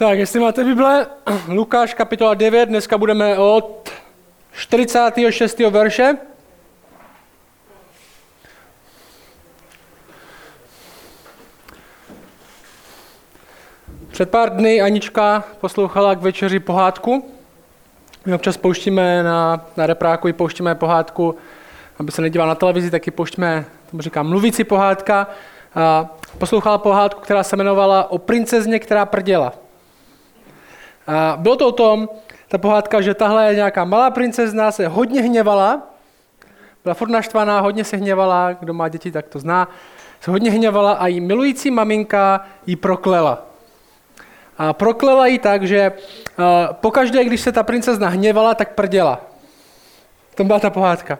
Tak, jestli máte Bible, Lukáš kapitola 9, dneska budeme od 46. verše. Před pár dny Anička poslouchala k večeři pohádku. My občas pouštíme na, na repráku i pouštíme pohádku, aby se nedíval na televizi, taky pouštíme, tomu říkám, mluvící pohádka. A poslouchala pohádku, která se jmenovala o princezně, která prděla. A bylo to o tom, ta pohádka, že tahle nějaká malá princezna se hodně hněvala, byla furt naštvaná, hodně se hněvala, kdo má děti, tak to zná, se hodně hněvala a jí milující maminka jí proklela. A proklela ji tak, že pokaždé, když se ta princezna hněvala, tak prděla. To byla ta pohádka.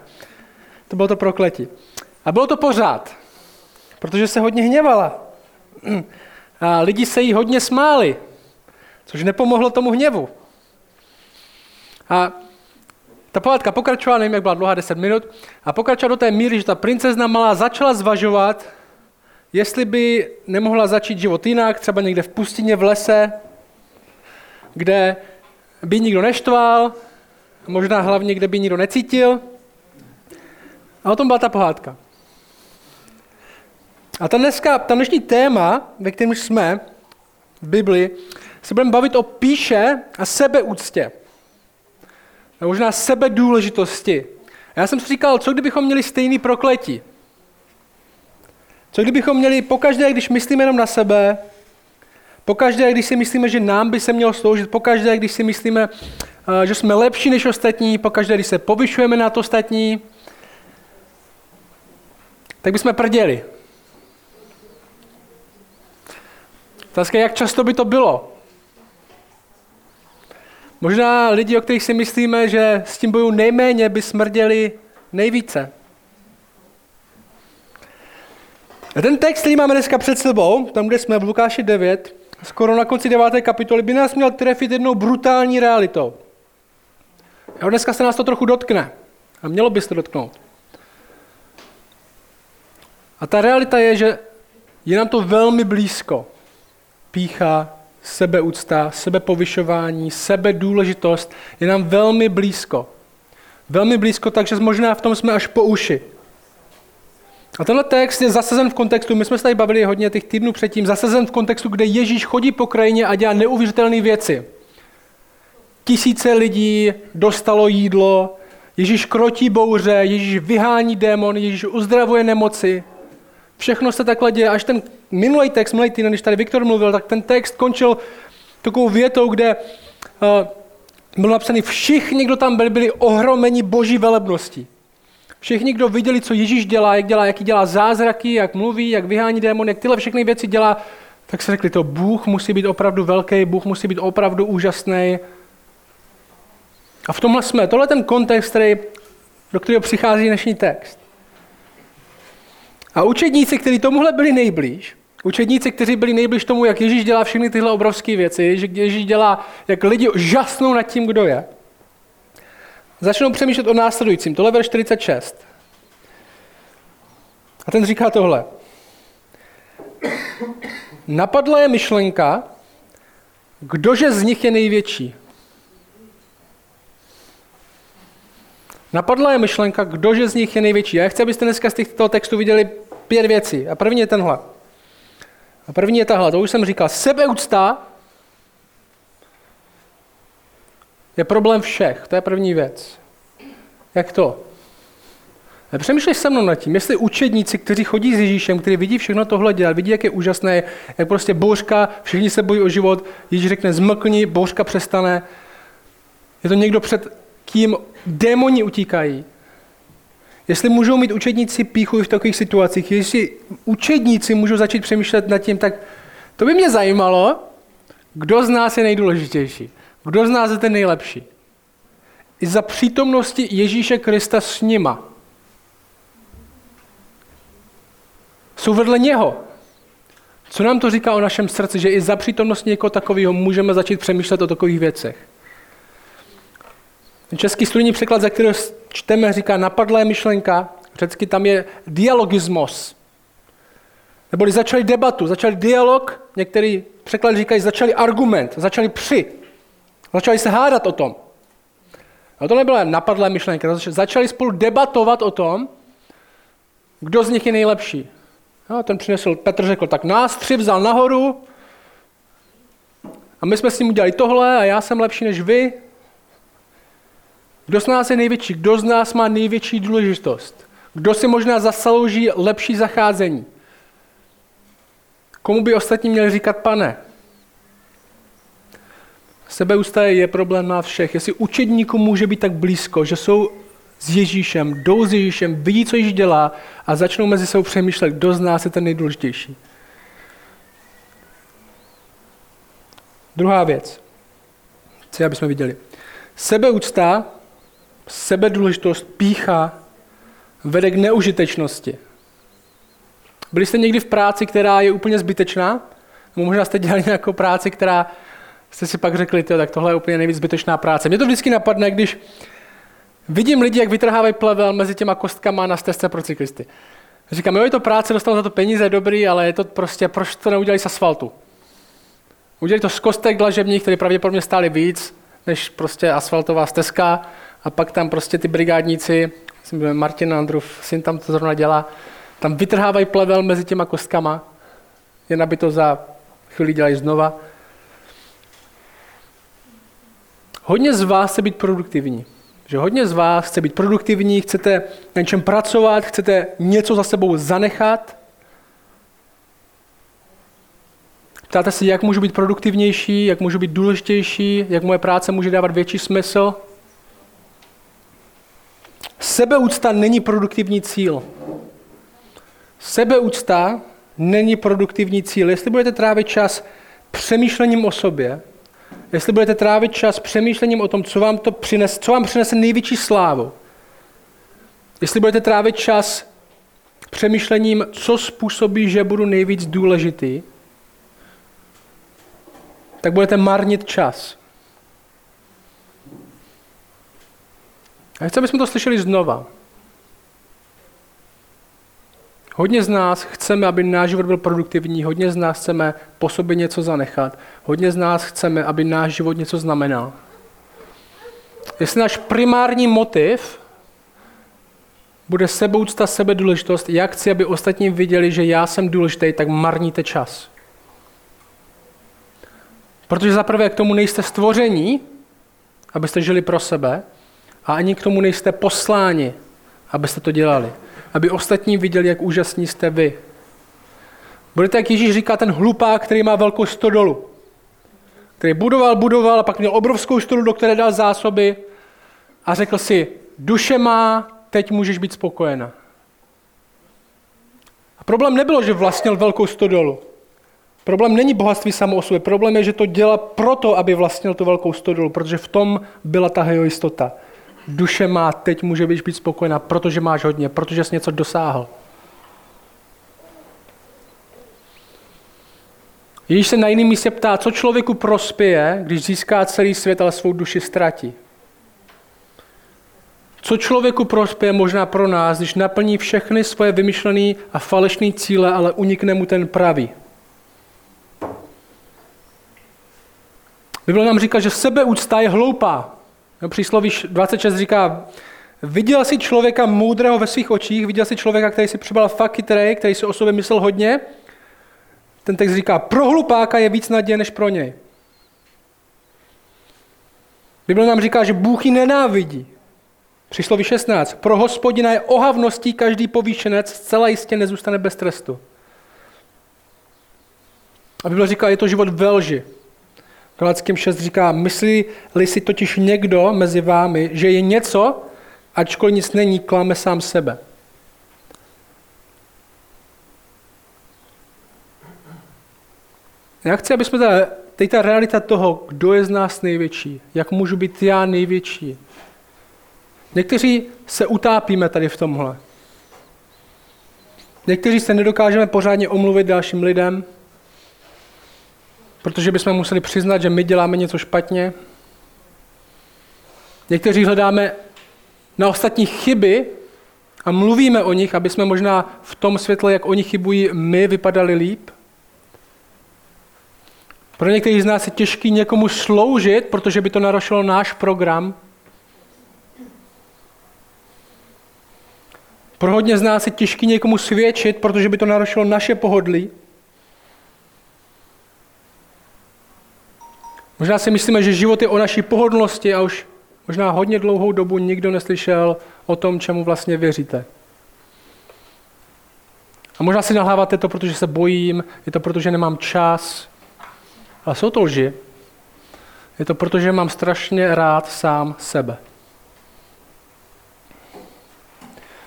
To bylo to prokletí. A bylo to pořád, protože se hodně hněvala. A lidi se jí hodně smáli, což nepomohlo tomu hněvu. A ta pohádka pokračovala, nevím, jak byla dlouhá, 10 minut, a pokračovala do té míry, že ta princezna malá začala zvažovat, jestli by nemohla začít život jinak, třeba někde v pustině, v lese, kde by nikdo neštval, možná hlavně, kde by nikdo necítil. A o tom byla ta pohádka. A ta, dneska, ta dnešní téma, ve kterém jsme v Bibli, se budeme bavit o píše a sebeúctě. A možná sebedůležitosti. A já jsem si říkal, co kdybychom měli stejný prokletí? Co kdybychom měli pokaždé, když myslíme jenom na sebe, pokaždé, když si myslíme, že nám by se mělo sloužit, pokaždé, když si myslíme, eh, že jsme lepší než ostatní, pokaždé, když se povyšujeme nad ostatní, tak bychom prděli. Otázka jak často by to bylo. Možná lidi, o kterých si myslíme, že s tím bojují nejméně, by smrděli nejvíce. A ten text, který máme dneska před sebou, tam, kde jsme v Lukáši 9, skoro na konci 9. kapitoly, by nás měl trefit jednou brutální realitou. A dneska se nás to trochu dotkne. A mělo by se dotknout. A ta realita je, že je nám to velmi blízko. Pícha, sebeúcta, sebepovyšování, sebedůležitost je nám velmi blízko. Velmi blízko, takže možná v tom jsme až po uši. A tenhle text je zasazen v kontextu, my jsme se tady bavili hodně těch týdnů předtím, zasazen v kontextu, kde Ježíš chodí po krajině a dělá neuvěřitelné věci. Tisíce lidí dostalo jídlo, Ježíš krotí bouře, Ježíš vyhání démon, Ježíš uzdravuje nemoci. Všechno se takhle děje. Až ten minulý text, minulý týden, když tady Viktor mluvil, tak ten text končil takovou větou, kde uh, bylo napsané, všichni, kdo tam byli, byli ohromeni boží velebností. Všichni, kdo viděli, co Ježíš dělá, jak dělá, jaký dělá zázraky, jak mluví, jak vyhání démon, jak tyhle všechny věci dělá, tak se řekli, to Bůh musí být opravdu velký, Bůh musí být opravdu úžasný. A v tomhle jsme. Tohle je ten kontext, který, do kterého přichází dnešní text. A učedníci, kteří tomuhle byli nejblíž, učedníci, kteří byli nejblíž tomu, jak Ježíš dělá všechny tyhle obrovské věci, že Ježíš dělá, jak lidi žasnou nad tím, kdo je, začnou přemýšlet o následujícím. Tohle verš 46. A ten říká tohle. Napadla je myšlenka, kdože z nich je největší. Napadla je myšlenka, kdože z nich je největší. Já chci, abyste dneska z těchto textů viděli pět věcí. A první je tenhle. A první je tahle, to už jsem říkal. Sebeúcta je problém všech. To je první věc. Jak to? Přemýšlej se mnou nad tím, jestli učedníci, kteří chodí s Ježíšem, kteří vidí všechno tohle dělat, vidí, jak je úžasné, jak prostě bouřka, všichni se bojí o život, Ježíš řekne zmlkni, bouřka přestane. Je to někdo před kým démoni utíkají. Jestli můžou mít učedníci píchu v takových situacích, jestli učedníci můžou začít přemýšlet nad tím, tak to by mě zajímalo, kdo z nás je nejdůležitější, kdo z nás je ten nejlepší. I za přítomnosti Ježíše Krista s nima. Jsou vedle něho. Co nám to říká o našem srdci, že i za přítomnosti někoho takového můžeme začít přemýšlet o takových věcech? Ten český studijní překlad, za který čteme, říká napadlé myšlenka. Řecky tam je dialogismos. Neboli začali debatu, začali dialog, některý překlad říkají, začali argument, začali při. Začali se hádat o tom. A to nebyla napadlé myšlenky, začali spolu debatovat o tom, kdo z nich je nejlepší. No, ten přinesl, Petr řekl, tak nás tři vzal nahoru a my jsme s ním udělali tohle a já jsem lepší než vy. Kdo z nás je největší? Kdo z nás má největší důležitost? Kdo si možná zaslouží lepší zacházení? Komu by ostatní měli říkat pane? Sebeústaje je problém na všech. Jestli učedníků může být tak blízko, že jsou s Ježíšem, jdou s Ježíšem, vidí, co Ježíš dělá a začnou mezi sebou přemýšlet, kdo z nás je ten nejdůležitější. Druhá věc, co abychom viděli. Sebeúcta, sebedůležitost, pícha vede k neužitečnosti. Byli jste někdy v práci, která je úplně zbytečná? Nebo možná jste dělali nějakou práci, která jste si pak řekli, tak tohle je úplně nejvíc zbytečná práce. Mě to vždycky napadne, když vidím lidi, jak vytrhávají plevel mezi těma kostkama na stezce pro cyklisty. Říkám, jo, je to práce, dostanou za to peníze, dobrý, ale je to prostě, proč to neudělali z asfaltu? Udělali to z kostek dlažebních, které pravděpodobně stály víc, než prostě asfaltová stezka. A pak tam prostě ty brigádníci, Martin Andrův, syn tam to zrovna dělá, tam vytrhávají plevel mezi těma kostkama, jen aby to za chvíli dělají znova. Hodně z vás chce být produktivní. Že hodně z vás chce být produktivní, chcete na něčem pracovat, chcete něco za sebou zanechat. Ptáte se, jak můžu být produktivnější, jak můžu být důležitější, jak moje práce může dávat větší smysl. Sebeúcta není produktivní cíl. Sebeúcta není produktivní cíl. Jestli budete trávit čas přemýšlením o sobě, jestli budete trávit čas přemýšlením o tom, co vám, to přines, co vám přinese největší slávu, jestli budete trávit čas přemýšlením, co způsobí, že budu nejvíc důležitý, tak budete marnit čas. A chci, abychom to slyšeli znova. Hodně z nás chceme, aby náš život byl produktivní, hodně z nás chceme po sobě něco zanechat, hodně z nás chceme, aby náš život něco znamenal. Jestli náš primární motiv bude seboucta, sebedůležitost, jak chci, aby ostatní viděli, že já jsem důležitý, tak marníte čas. Protože zaprvé k tomu nejste stvoření, abyste žili pro sebe, a ani k tomu nejste posláni, abyste to dělali aby ostatní viděli, jak úžasní jste vy. Budete, jak Ježíš říká, ten hlupák, který má velkou stodolu. Který budoval, budoval a pak měl obrovskou stodolu, do které dal zásoby a řekl si, duše má, teď můžeš být spokojena. A problém nebylo, že vlastnil velkou stodolu. Problém není bohatství samo o sobě. Problém je, že to dělá proto, aby vlastnil tu velkou stodolu, protože v tom byla ta jeho jistota duše má, teď může být, být spokojená, protože máš hodně, protože jsi něco dosáhl. Ježíš se na jiném místě ptá, co člověku prospěje, když získá celý svět, ale svou duši ztratí. Co člověku prospěje možná pro nás, když naplní všechny svoje vymyšlené a falešné cíle, ale unikne mu ten pravý. Bible nám říká, že sebeúcta je hloupá. No, přísloví 26 říká, viděl si člověka moudrého ve svých očích, viděl si člověka, který si přebal fakt chytrý, který si o sobě myslel hodně. Ten text říká, pro hlupáka je víc naděje než pro něj. Bible nám říká, že Bůh ji nenávidí. Přísloví 16. Pro hospodina je ohavností každý povýšenec, zcela jistě nezůstane bez trestu. A Bible říká, je to život ve lži. Galackým 6 říká, myslí-li si totiž někdo mezi vámi, že je něco, ačkoliv nic není, klame sám sebe. Já chci, aby jsme ta, teď ta realita toho, kdo je z nás největší, jak můžu být já největší. Někteří se utápíme tady v tomhle. Někteří se nedokážeme pořádně omluvit dalším lidem, protože bychom museli přiznat, že my děláme něco špatně. Někteří hledáme na ostatní chyby a mluvíme o nich, aby jsme možná v tom světle, jak oni chybují, my vypadali líp. Pro některých z nás je těžký někomu sloužit, protože by to narušilo náš program. Pro hodně z nás je těžký někomu svědčit, protože by to narušilo naše pohodlí. Možná si myslíme, že život je o naší pohodlnosti a už možná hodně dlouhou dobu nikdo neslyšel o tom, čemu vlastně věříte. A možná si nahláváte to, protože se bojím, je to proto, že nemám čas. Ale jsou to lži. Je to proto, že mám strašně rád sám sebe.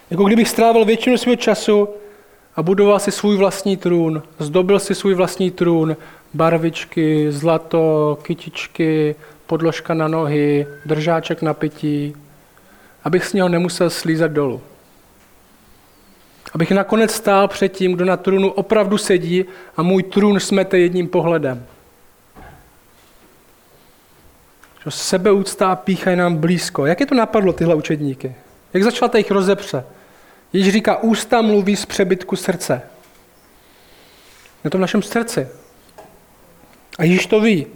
Jako kdybych strávil většinu svého času a budoval si svůj vlastní trůn, zdobil si svůj vlastní trůn, barvičky, zlato, kytičky, podložka na nohy, držáček na pití, abych z něho nemusel slízat dolů. Abych nakonec stál před tím, kdo na trůnu opravdu sedí a můj trůn smete jedním pohledem. Že sebeúcta a pícha je nám blízko. Jak je to napadlo tyhle učedníky? Jak začala ta jejich rozepře? Ježíš říká, ústa mluví z přebytku srdce. Je to v našem srdci. A Ježíš to ví.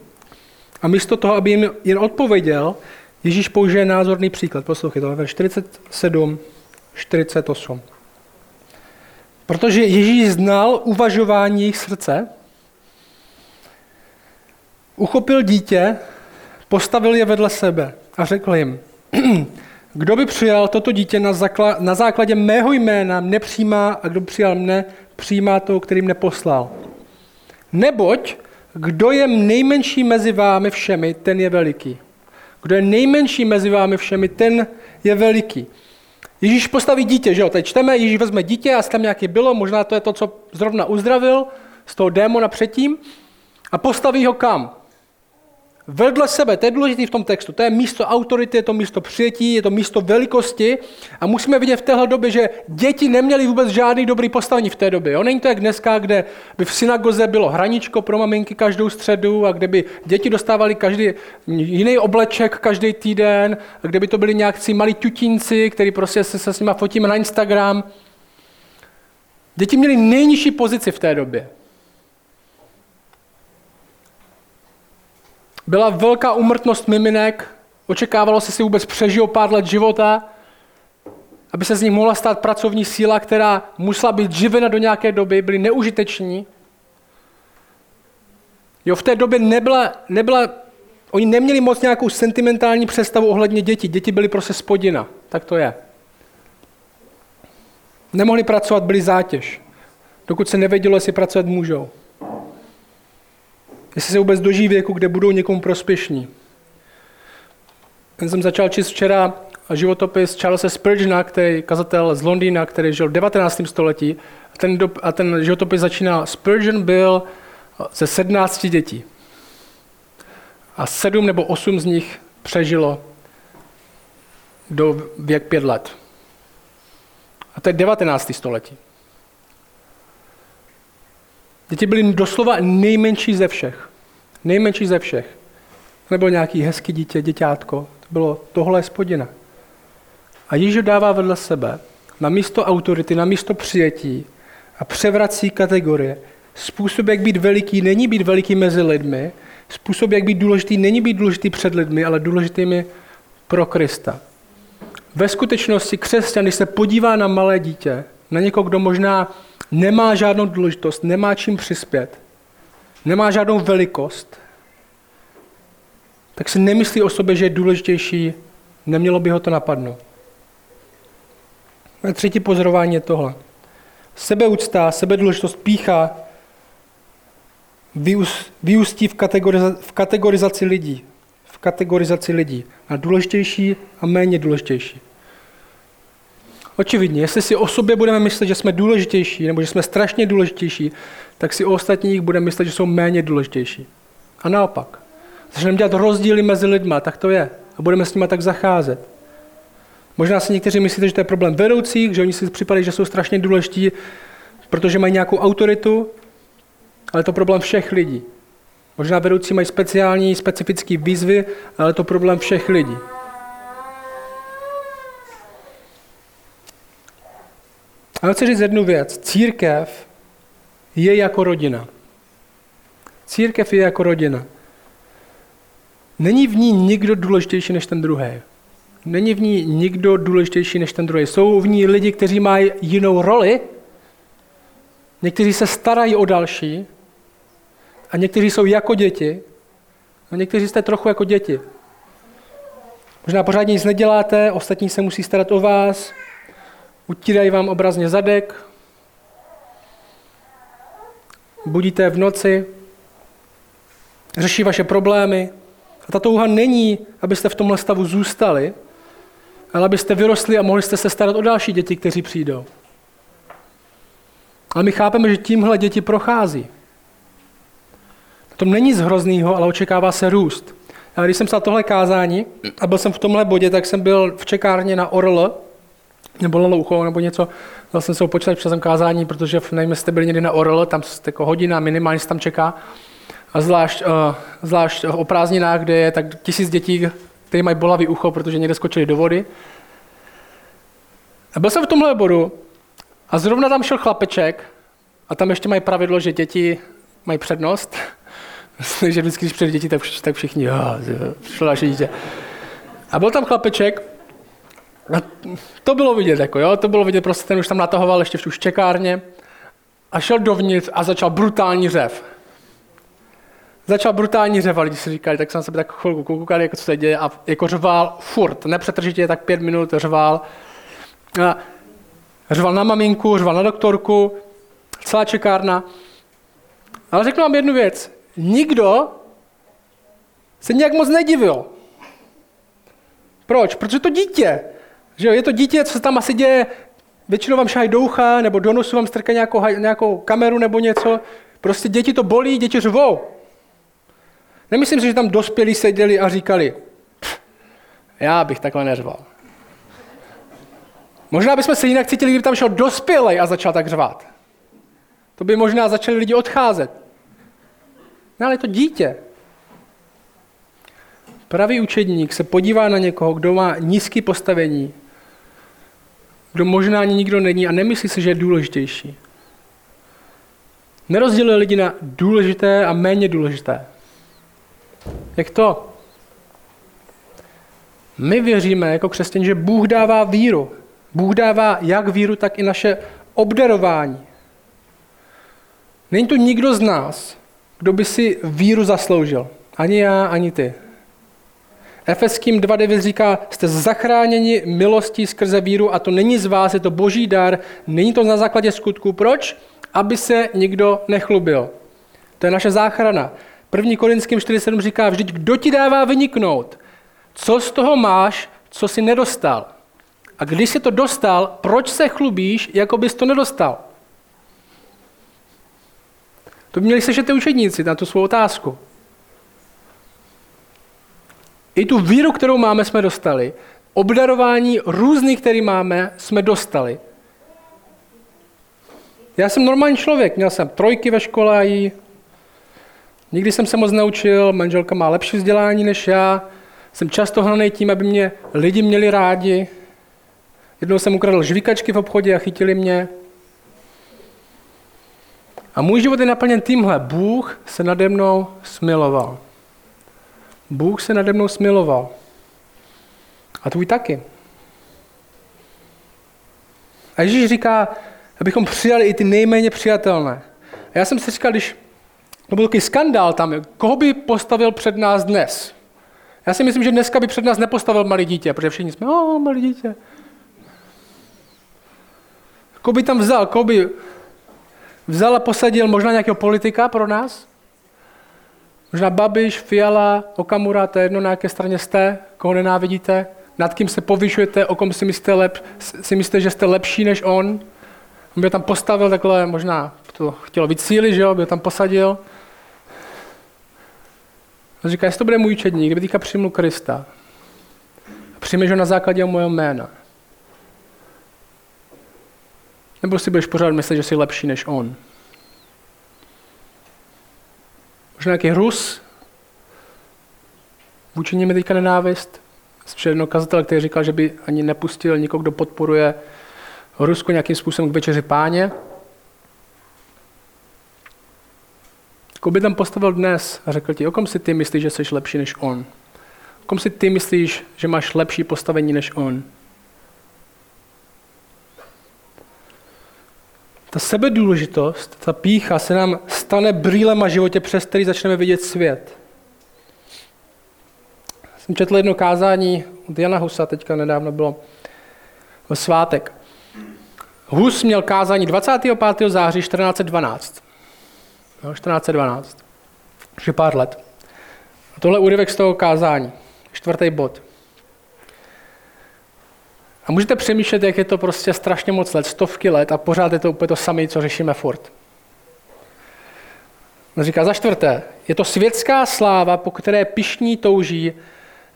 A místo toho, aby jim jen odpověděl, Ježíš použije názorný příklad. Poslouchejte, ve 47, 48. Protože Ježíš znal uvažování jejich srdce, uchopil dítě, postavil je vedle sebe a řekl jim, kdo by přijal toto dítě na, zakla- na základě mého jména, nepřijímá a kdo přijal mne, přijímá toho, kterým neposlal. Neboť kdo je nejmenší mezi vámi všemi, ten je veliký. Kdo je nejmenší mezi vámi všemi, ten je veliký. Ježíš postaví dítě, že jo? Teď čteme, Ježíš vezme dítě, a tam nějaké bylo, možná to je to, co zrovna uzdravil z toho démona předtím, a postaví ho kam? Vedle sebe, to je důležité v tom textu, to je místo autority, je to místo přijetí, je to místo velikosti a musíme vidět v téhle době, že děti neměly vůbec žádný dobrý postavení v té době. Jo? Není to jak dneska, kde by v synagoze bylo hraničko pro maminky každou středu a kde by děti dostávali každý jiný obleček každý týden, a kde by to byli nějakcí malí tutínci, který prostě se, se s nimi fotíme na Instagram. Děti měly nejnižší pozici v té době. Byla velká umrtnost miminek, očekávalo se si vůbec přežijou pár let života, aby se z nich mohla stát pracovní síla, která musela být živena do nějaké doby, byli neužiteční. Jo, v té době nebyla, nebyla, oni neměli moc nějakou sentimentální představu ohledně dětí. Děti byly prostě spodina, tak to je. Nemohli pracovat, byli zátěž, dokud se nevědělo, jestli pracovat můžou jestli se vůbec dožijí věku, kde budou někomu prospěšní. Já jsem začal číst včera životopis Charlesa Spurgeona, který kazatel z Londýna, který žil v 19. století. A ten, do, a ten životopis začíná, Spurgeon byl ze 17 dětí. A sedm nebo osm z nich přežilo do věk pět let. A to je 19. století. Děti byly doslova nejmenší ze všech. Nejmenší ze všech. Nebo nějaký hezký dítě, děťátko. To bylo tohle spodina. A Ježíš dává vedle sebe na místo autority, na místo přijetí a převrací kategorie. Způsob, jak být veliký, není být veliký mezi lidmi. Způsob, jak být důležitý, není být důležitý před lidmi, ale důležitými pro Krista. Ve skutečnosti křesťan, když se podívá na malé dítě, na někoho, kdo možná nemá žádnou důležitost, nemá čím přispět, nemá žádnou velikost, tak si nemyslí o sobě, že je důležitější, nemělo by ho to napadnout. A třetí pozorování je tohle. Sebeúcta, sebedůležitost, pícha vyústí v, kategoriza- v kategorizaci lidí. V kategorizaci lidí. Na důležitější a méně důležitější. Očividně, jestli si o sobě budeme myslet, že jsme důležitější, nebo že jsme strašně důležitější, tak si o ostatních budeme myslet, že jsou méně důležitější. A naopak. Začneme dělat rozdíly mezi lidmi, tak to je. A budeme s nimi tak zacházet. Možná si někteří myslíte, že to je problém vedoucích, že oni si připadají, že jsou strašně důležití, protože mají nějakou autoritu, ale to problém všech lidí. Možná vedoucí mají speciální, specifické výzvy, ale je to problém všech lidí. A chci říct jednu věc. Církev je jako rodina. Církev je jako rodina. Není v ní nikdo důležitější než ten druhý. Není v ní nikdo důležitější než ten druhý. Jsou v ní lidi, kteří mají jinou roli, někteří se starají o další a někteří jsou jako děti a někteří jste trochu jako děti. Možná pořádně nic neděláte, ostatní se musí starat o vás, utírají vám obrazně zadek, budíte v noci, řeší vaše problémy. A ta touha není, abyste v tomhle stavu zůstali, ale abyste vyrostli a mohli jste se starat o další děti, kteří přijdou. Ale my chápeme, že tímhle děti prochází. To není z hroznýho, ale očekává se růst. A když jsem psal tohle kázání a byl jsem v tomhle bodě, tak jsem byl v čekárně na Orl, nebo Loucho, nebo něco. Dal jsem se ho počítač přes kázání, protože nevím, jestli jste byli někdy na Orl, tam jako hodina minimálně se tam čeká. A zvlášť, uh, zvlášť o prázdninách, kde je tak tisíc dětí, kteří mají bolavý ucho, protože někde skočili do vody. A byl jsem v tomhle bodu a zrovna tam šel chlapeček a tam ještě mají pravidlo, že děti mají přednost. že vždycky, když přijde děti, tak, tak všichni, jo, přišlo naše dítě. A byl tam chlapeček, a to bylo vidět, jako jo, to bylo vidět, prostě ten už tam natahoval ještě v čekárně a šel dovnitř a začal brutální řev. Začal brutální řev, lidi si říkali, tak jsem se tak chvilku koukal, jako co se děje a jako řval furt, nepřetržitě, tak pět minut řval. A řval na maminku, řval na doktorku, celá čekárna. Ale řeknu vám jednu věc. Nikdo se nějak moc nedivil. Proč? Protože to dítě. Že jo, je to dítě, co se tam asi děje, většinou vám šahají doucha, nebo do nosu vám strká nějakou, nějakou kameru nebo něco. Prostě děti to bolí, děti řvou. Nemyslím si, že tam dospělí seděli a říkali, já bych takhle neřval. Možná bychom se jinak cítili, kdyby tam šel dospělej a začal tak řvát. To by možná začali lidi odcházet. No ale to dítě. Pravý učedník se podívá na někoho, kdo má nízké postavení, kdo možná ani nikdo není a nemyslí si, že je důležitější. Nerozděluje lidi na důležité a méně důležité. Jak to? My věříme jako křesťané, že Bůh dává víru. Bůh dává jak víru, tak i naše obdarování. Není to nikdo z nás, kdo by si víru zasloužil. Ani já, ani ty. Efeským 2.9 říká, jste zachráněni milostí skrze víru a to není z vás, je to boží dar, není to na základě skutku. Proč? Aby se nikdo nechlubil. To je naše záchrana. 1. Korinským 4.7 říká, vždyť kdo ti dává vyniknout? Co z toho máš, co si nedostal? A když jsi to dostal, proč se chlubíš, jako bys to nedostal? To by měli slyšet ty učedníci na tu svou otázku. I tu víru, kterou máme, jsme dostali. Obdarování různých, který máme, jsme dostali. Já jsem normální člověk, měl jsem trojky ve škole a nikdy jsem se moc naučil, manželka má lepší vzdělání než já, jsem často hnaný tím, aby mě lidi měli rádi. Jednou jsem ukradl žvíkačky v obchodě a chytili mě. A můj život je naplněn tímhle. Bůh se nade mnou smiloval. Bůh se nade mnou smiloval. A tvůj taky. A Ježíš říká, abychom přijali i ty nejméně přijatelné. A já jsem si říkal, když to byl takový skandál tam, koho by postavil před nás dnes? Já si myslím, že dneska by před nás nepostavil malý dítě, protože všichni jsme, o, malý dítě. Koho by tam vzal? Koho by vzal a posadil možná nějakého politika pro nás? Možná Babiš, Fiala, Okamura, to je jedno, na jaké straně jste, koho nenávidíte, nad kým se povyšujete, o kom si myslíte, lep, si myslíte, že jste lepší než on. On by tam postavil takhle, možná to chtělo síly, že jo, by tam posadil. A říká, jestli to bude můj učedník, kdyby teďka přijmul Krista, přijmeš ho na základě mojeho jména, nebo si budeš pořád myslet, že jsi lepší než on. Možná nějaký Rus, vůči něm je teďka nenávist. Včera jednoho kazatele, který říkal, že by ani nepustil nikoho, kdo podporuje Rusko nějakým způsobem k večeři páně. Jako by tam postavil dnes a řekl ti, o kom si ty myslíš, že jsi lepší než on? O kom si ty myslíš, že máš lepší postavení než on? Ta sebedůležitost, ta pícha se nám stane brýlem a životě, přes který začneme vidět svět. Jsem četl jedno kázání od Jana Husa, teďka nedávno bylo v svátek. Hus měl kázání 25. září 1412. No, 1412. Už je pár let. A tohle úryvek z toho kázání. Čtvrtý bod. A můžete přemýšlet, jak je to prostě strašně moc let, stovky let a pořád je to úplně to samé, co řešíme furt. On říká za čtvrté, je to světská sláva, po které pišní touží,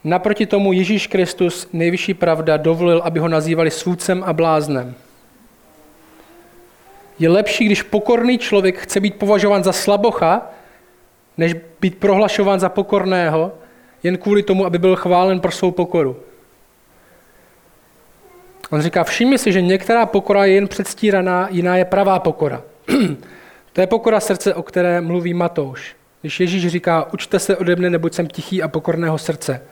naproti tomu Ježíš Kristus, nejvyšší pravda, dovolil, aby ho nazývali svůdcem a bláznem. Je lepší, když pokorný člověk chce být považován za slabocha, než být prohlašován za pokorného, jen kvůli tomu, aby byl chválen pro svou pokoru. On říká, všimni si, že některá pokora je jen předstíraná, jiná je pravá pokora. to je pokora srdce, o které mluví Matouš. Když Ježíš říká, učte se ode mne, neboť jsem tichý a pokorného srdce.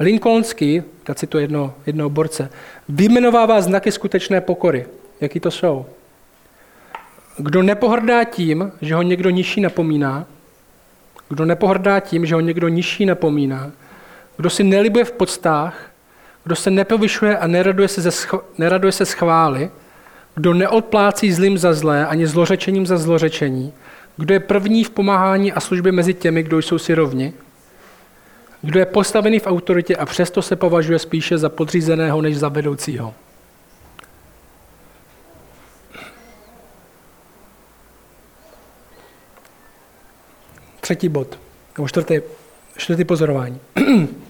Lincolnský, já cituji jedno, jednoho borce, vyjmenovává znaky skutečné pokory. Jaký to jsou? Kdo nepohrdá tím, že ho někdo nižší napomíná, kdo nepohrdá tím, že ho někdo nižší napomíná, kdo si nelibuje v podstách, kdo se nepovyšuje a neraduje se, ze sch- neraduje se schvály, kdo neodplácí zlým za zlé ani zlořečením za zlořečení, kdo je první v pomáhání a službě mezi těmi, kdo jsou si rovni, kdo je postavený v autoritě a přesto se považuje spíše za podřízeného než za vedoucího. Třetí bod, nebo čtvrtý, čtvrtý pozorování.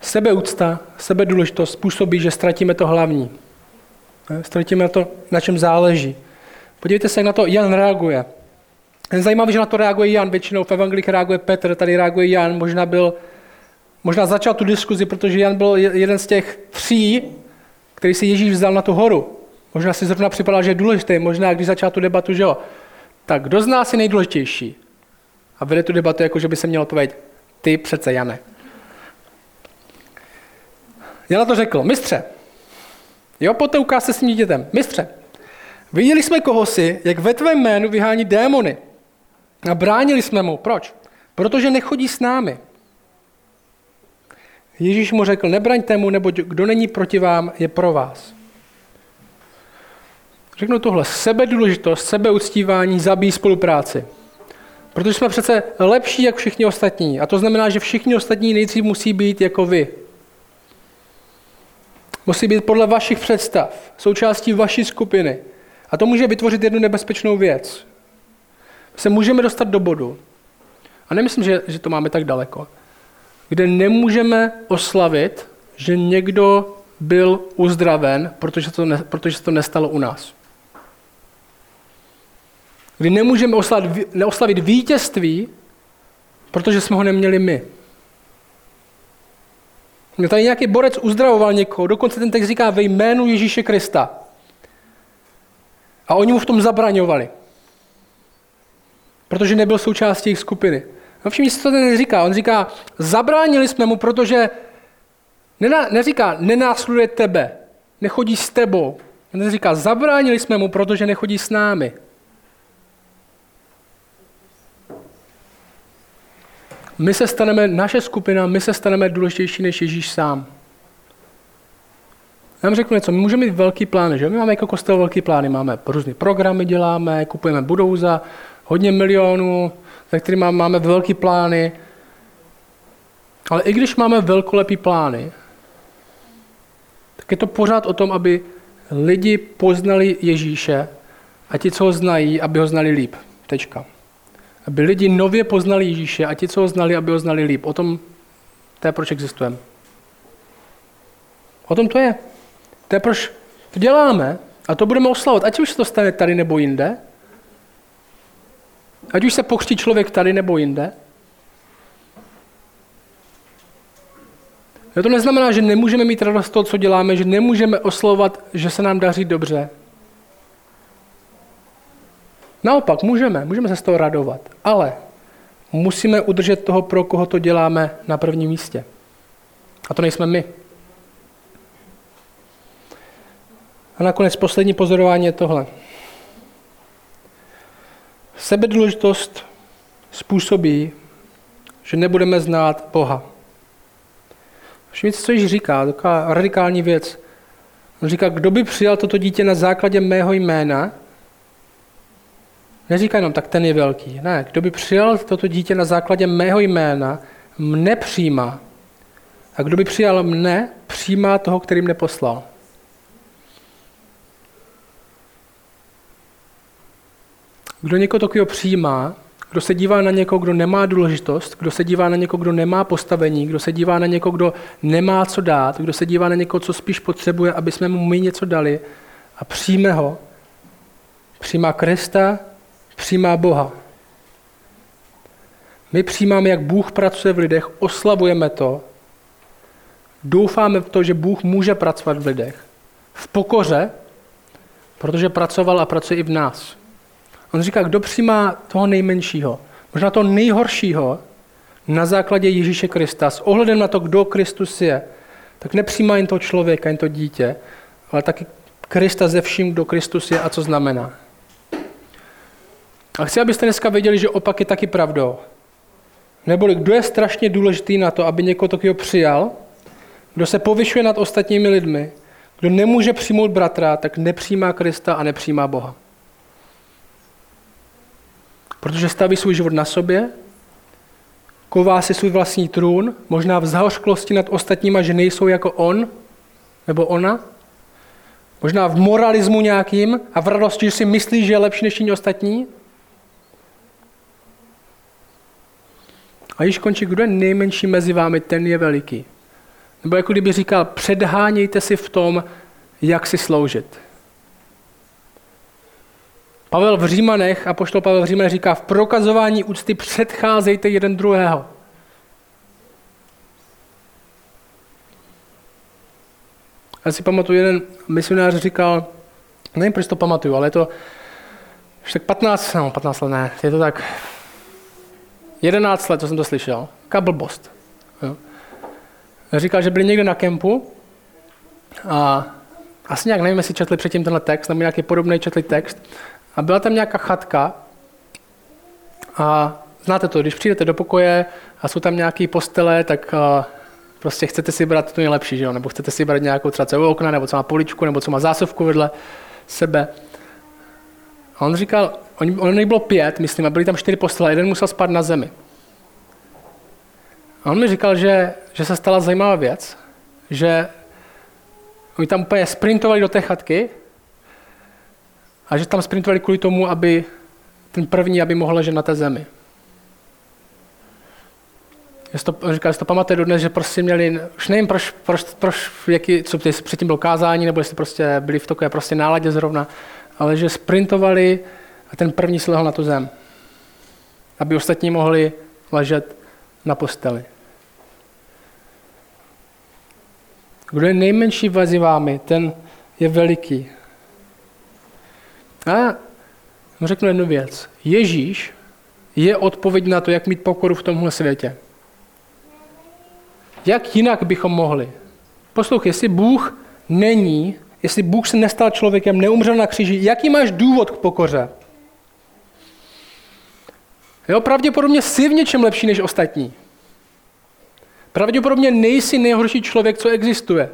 Sebeúcta, sebedůležitost způsobí, že ztratíme to hlavní. Ztratíme to, na čem záleží. Podívejte se, jak na to Jan reaguje. Je zajímavé, že na to reaguje Jan, většinou v evangelích reaguje Petr, tady reaguje Jan, možná byl, možná začal tu diskuzi, protože Jan byl jeden z těch tří, který si Ježíš vzal na tu horu. Možná si zrovna připadal, že je důležitý, možná když začal tu debatu, že jo. Tak kdo z nás je nejdůležitější? A vede tu debatu, jako že by se měl odpovědět, ty přece Jane. Já na to řekl, mistře, jo, poté ukázte svým dítětem, mistře, viděli jsme kohosi, jak ve tvém jménu vyhání démony. A bránili jsme mu. Proč? Protože nechodí s námi. Ježíš mu řekl, nebraňte mu, nebo kdo není proti vám, je pro vás. Řeknu tohle, sebedůležitost, sebeuctívání zabíjí spolupráci. Protože jsme přece lepší jak všichni ostatní. A to znamená, že všichni ostatní nejdřív musí být jako vy. Musí být podle vašich představ, součástí vaší skupiny. A to může vytvořit jednu nebezpečnou věc. My se můžeme dostat do bodu, a nemyslím, že, že to máme tak daleko, kde nemůžeme oslavit, že někdo byl uzdraven, protože to, ne, protože se to nestalo u nás. Kdy nemůžeme oslavit, neoslavit vítězství, protože jsme ho neměli my. Tady nějaký borec uzdravoval někoho, dokonce ten text říká ve jménu Ježíše Krista. A oni mu v tom zabraňovali. Protože nebyl součástí jejich skupiny. No všimni si, co ten říká. On říká, zabránili jsme mu, protože nena, neříká, nenásleduje tebe, nechodí s tebou. On říká, zabránili jsme mu, protože nechodí s námi. My se staneme, naše skupina, my se staneme důležitější než Ježíš sám. Já vám řeknu něco, my můžeme mít velký plán, že? My máme jako kostel velký plány, máme různé programy, děláme, kupujeme budou za hodně milionů, za kterými máme velký plány. Ale i když máme velkolepý plány, tak je to pořád o tom, aby lidi poznali Ježíše a ti, co ho znají, aby ho znali líp. Tečka. Aby lidi nově poznali Ježíše a ti, co ho znali, aby ho znali líp. O tom, to je proč existujeme. O tom to je. To je proč to děláme a to budeme oslavovat. Ať už se to stane tady nebo jinde, ať už se pochstí člověk tady nebo jinde, to neznamená, že nemůžeme mít radost z toho, co děláme, že nemůžeme oslovovat, že se nám daří dobře, Naopak, můžeme, můžeme se z toho radovat, ale musíme udržet toho, pro koho to děláme na prvním místě. A to nejsme my. A nakonec poslední pozorování je tohle. Sebedůležitost způsobí, že nebudeme znát Boha. Všimněte, co již říká, taková radikální věc. On říká, kdo by přijal toto dítě na základě mého jména, neříká jenom, tak ten je velký. Ne, kdo by přijal toto dítě na základě mého jména, mne přijímá. A kdo by přijal mne, přijímá toho, který mne poslal. Kdo někoho takového přijímá, kdo se dívá na někoho, kdo nemá důležitost, kdo se dívá na někoho, kdo nemá postavení, kdo se dívá na někoho, kdo nemá co dát, kdo se dívá na někoho, co spíš potřebuje, aby jsme mu my něco dali a přijme ho, přijímá Krista, přijímá Boha. My přijímáme, jak Bůh pracuje v lidech, oslavujeme to, doufáme v to, že Bůh může pracovat v lidech. V pokoře, protože pracoval a pracuje i v nás. On říká, kdo přijímá toho nejmenšího, možná toho nejhoršího, na základě Ježíše Krista, s ohledem na to, kdo Kristus je, tak nepřijímá jen toho člověka, jen to dítě, ale taky Krista ze vším, kdo Kristus je a co znamená. A chci, abyste dneska věděli, že opak je taky pravdou. Neboli kdo je strašně důležitý na to, aby někoho takového přijal, kdo se povyšuje nad ostatními lidmi, kdo nemůže přijmout bratra, tak nepřijímá Krista a nepřijímá Boha. Protože staví svůj život na sobě, ková si svůj vlastní trůn, možná v zahořklosti nad ostatníma, že nejsou jako on nebo ona, možná v moralismu nějakým a v radosti, že si myslí, že je lepší než ostatní. A již končí, kdo je nejmenší mezi vámi, ten je veliký. Nebo jako kdyby říkal, předhánějte si v tom, jak si sloužit. Pavel v Římanech, a poštol Pavel v Římanech říká, v prokazování úcty předcházejte jeden druhého. Já si pamatuju, jeden misionář říkal, nevím, proč to pamatuju, ale je to už tak 15, no 15 let ne, je to tak 11 let, co jsem to slyšel. Jaká blbost. Jo. Říkal, že byli někde na kempu a asi nějak nevím, jestli četli předtím tenhle text, nebo nějaký podobný četli text a byla tam nějaká chatka a znáte to, když přijdete do pokoje a jsou tam nějaké postele, tak uh, prostě chcete si brát to nejlepší, že jo? nebo chcete si brát nějakou třeba celou okna, nebo co má poličku, nebo co má zásuvku vedle sebe. A on říkal, on, on bylo pět, myslím, a byly tam čtyři postele, jeden musel spát na zemi. A on mi říkal, že, že se stala zajímavá věc, že oni tam úplně sprintovali do té chatky a že tam sprintovali kvůli tomu, aby ten první, aby mohl ležet na té zemi. To, říkal, jestli to pamatuje dodnes, že prostě měli, už nevím, proč, proč, proč jaký, co jestli předtím bylo kázání, nebo jestli prostě byli v takové prostě náladě zrovna, ale že sprintovali a ten první slehl na tu zem. Aby ostatní mohli ležet na posteli. Kdo je nejmenší mezi vámi, ten je veliký. A řeknu jednu věc. Ježíš je odpověď na to, jak mít pokoru v tomhle světě. Jak jinak bychom mohli? Poslouchej, jestli Bůh není, jestli Bůh se nestal člověkem, neumřel na kříži, jaký máš důvod k pokoře? Jo, pravděpodobně jsi v něčem lepší než ostatní. Pravděpodobně nejsi nejhorší člověk, co existuje.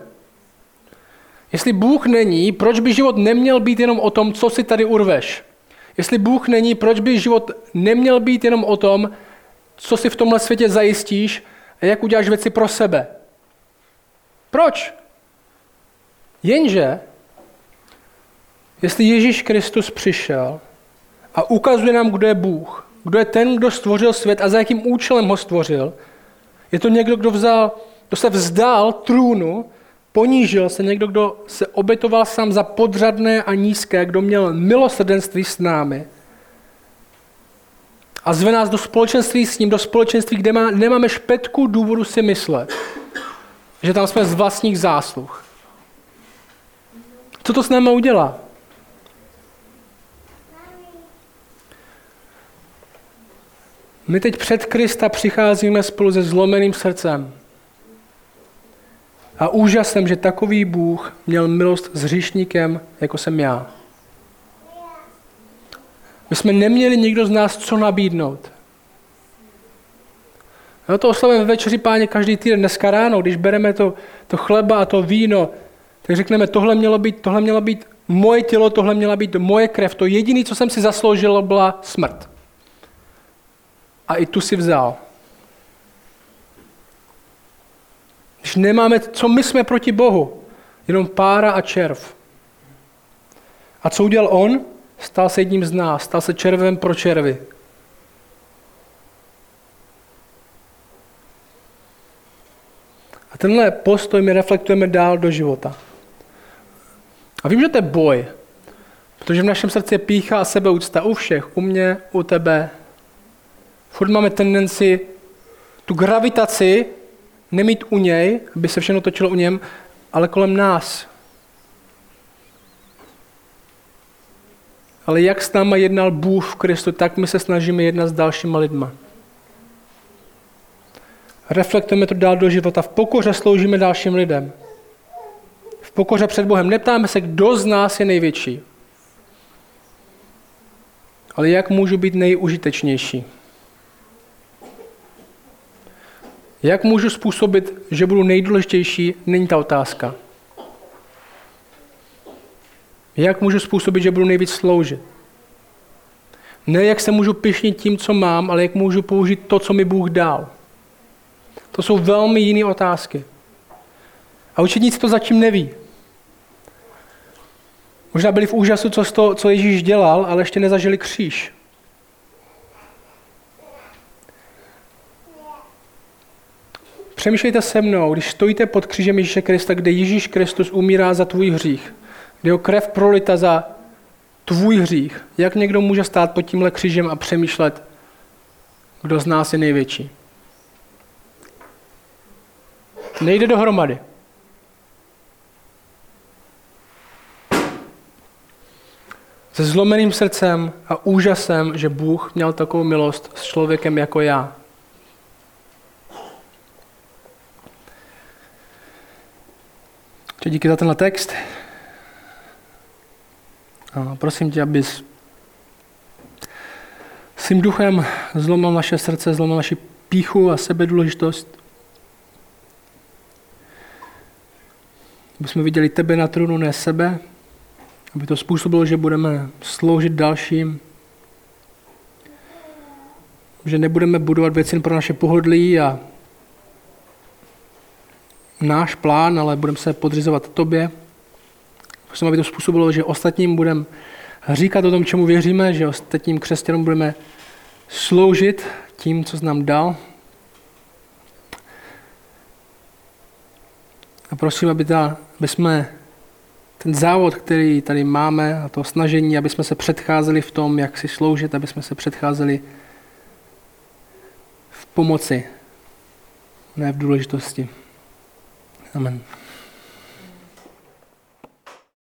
Jestli Bůh není, proč by život neměl být jenom o tom, co si tady urveš? Jestli Bůh není, proč by život neměl být jenom o tom, co si v tomhle světě zajistíš a jak uděláš věci pro sebe? Proč? Jenže, jestli Ježíš Kristus přišel a ukazuje nám, kdo je Bůh, kdo je ten, kdo stvořil svět a za jakým účelem ho stvořil, je to někdo, kdo, vzal, kdo se vzdal trůnu Ponížil se někdo, kdo se obětoval sám za podřadné a nízké, kdo měl milosrdenství s námi. A zve nás do společenství s ním, do společenství, kde má, nemáme špetku důvodu si myslet, že tam jsme z vlastních zásluh. Co to s námi udělá? My teď před Krista přicházíme spolu se zlomeným srdcem. A úžasem, že takový Bůh měl milost s hříšníkem, jako jsem já. My jsme neměli nikdo z nás co nabídnout. No to oslavujeme ve večeři páně každý týden. Dneska ráno, když bereme to, to chleba a to víno, tak řekneme, tohle mělo být, tohle mělo být moje tělo, tohle měla být moje krev. To jediné, co jsem si zasloužil, byla smrt. A i tu si vzal. Když nemáme, co my jsme proti Bohu? Jenom pára a červ. A co udělal on? Stal se jedním z nás, stal se červem pro červy. A tenhle postoj my reflektujeme dál do života. A vím, že to je boj, protože v našem srdci je pícha a sebeúcta u všech, u mě, u tebe. Furt máme tendenci tu gravitaci nemít u něj, aby se všechno točilo u něm, ale kolem nás. Ale jak s náma jednal Bůh v Kristu, tak my se snažíme jednat s dalšíma lidma. Reflektujeme to dál do života. V pokoře sloužíme dalším lidem. V pokoře před Bohem. Neptáme se, kdo z nás je největší. Ale jak můžu být nejužitečnější. Jak můžu způsobit, že budu nejdůležitější, není ta otázka. Jak můžu způsobit, že budu nejvíc sloužit? Ne jak se můžu pišnit tím, co mám, ale jak můžu použít to, co mi Bůh dal. To jsou velmi jiné otázky. A učedníci to zatím neví. Možná byli v úžasu, co, to, co Ježíš dělal, ale ještě nezažili kříž. Přemýšlejte se mnou, když stojíte pod křížem Ježíše Krista, kde Ježíš Kristus umírá za tvůj hřích, kde jeho krev prolita za tvůj hřích, jak někdo může stát pod tímhle křížem a přemýšlet, kdo z nás je největší? Nejde dohromady. Se zlomeným srdcem a úžasem, že Bůh měl takovou milost s člověkem jako já. Díky za tenhle text. A prosím tě, abys svým duchem zlomil naše srdce, zlomil naši píchu a sebedůležitost. Aby jsme viděli tebe na trůnu, ne sebe. Aby to způsobilo, že budeme sloužit dalším. Že nebudeme budovat věci pro naše pohodlí a náš plán, ale budeme se podřizovat tobě. Chceme, aby to způsobilo, že ostatním budeme říkat o tom, čemu věříme, že ostatním křesťanům budeme sloužit tím, co jsi nám dal. A prosím, aby, ta, aby jsme ten závod, který tady máme a to snažení, aby jsme se předcházeli v tom, jak si sloužit, aby jsme se předcházeli v pomoci, ne v důležitosti. 他们。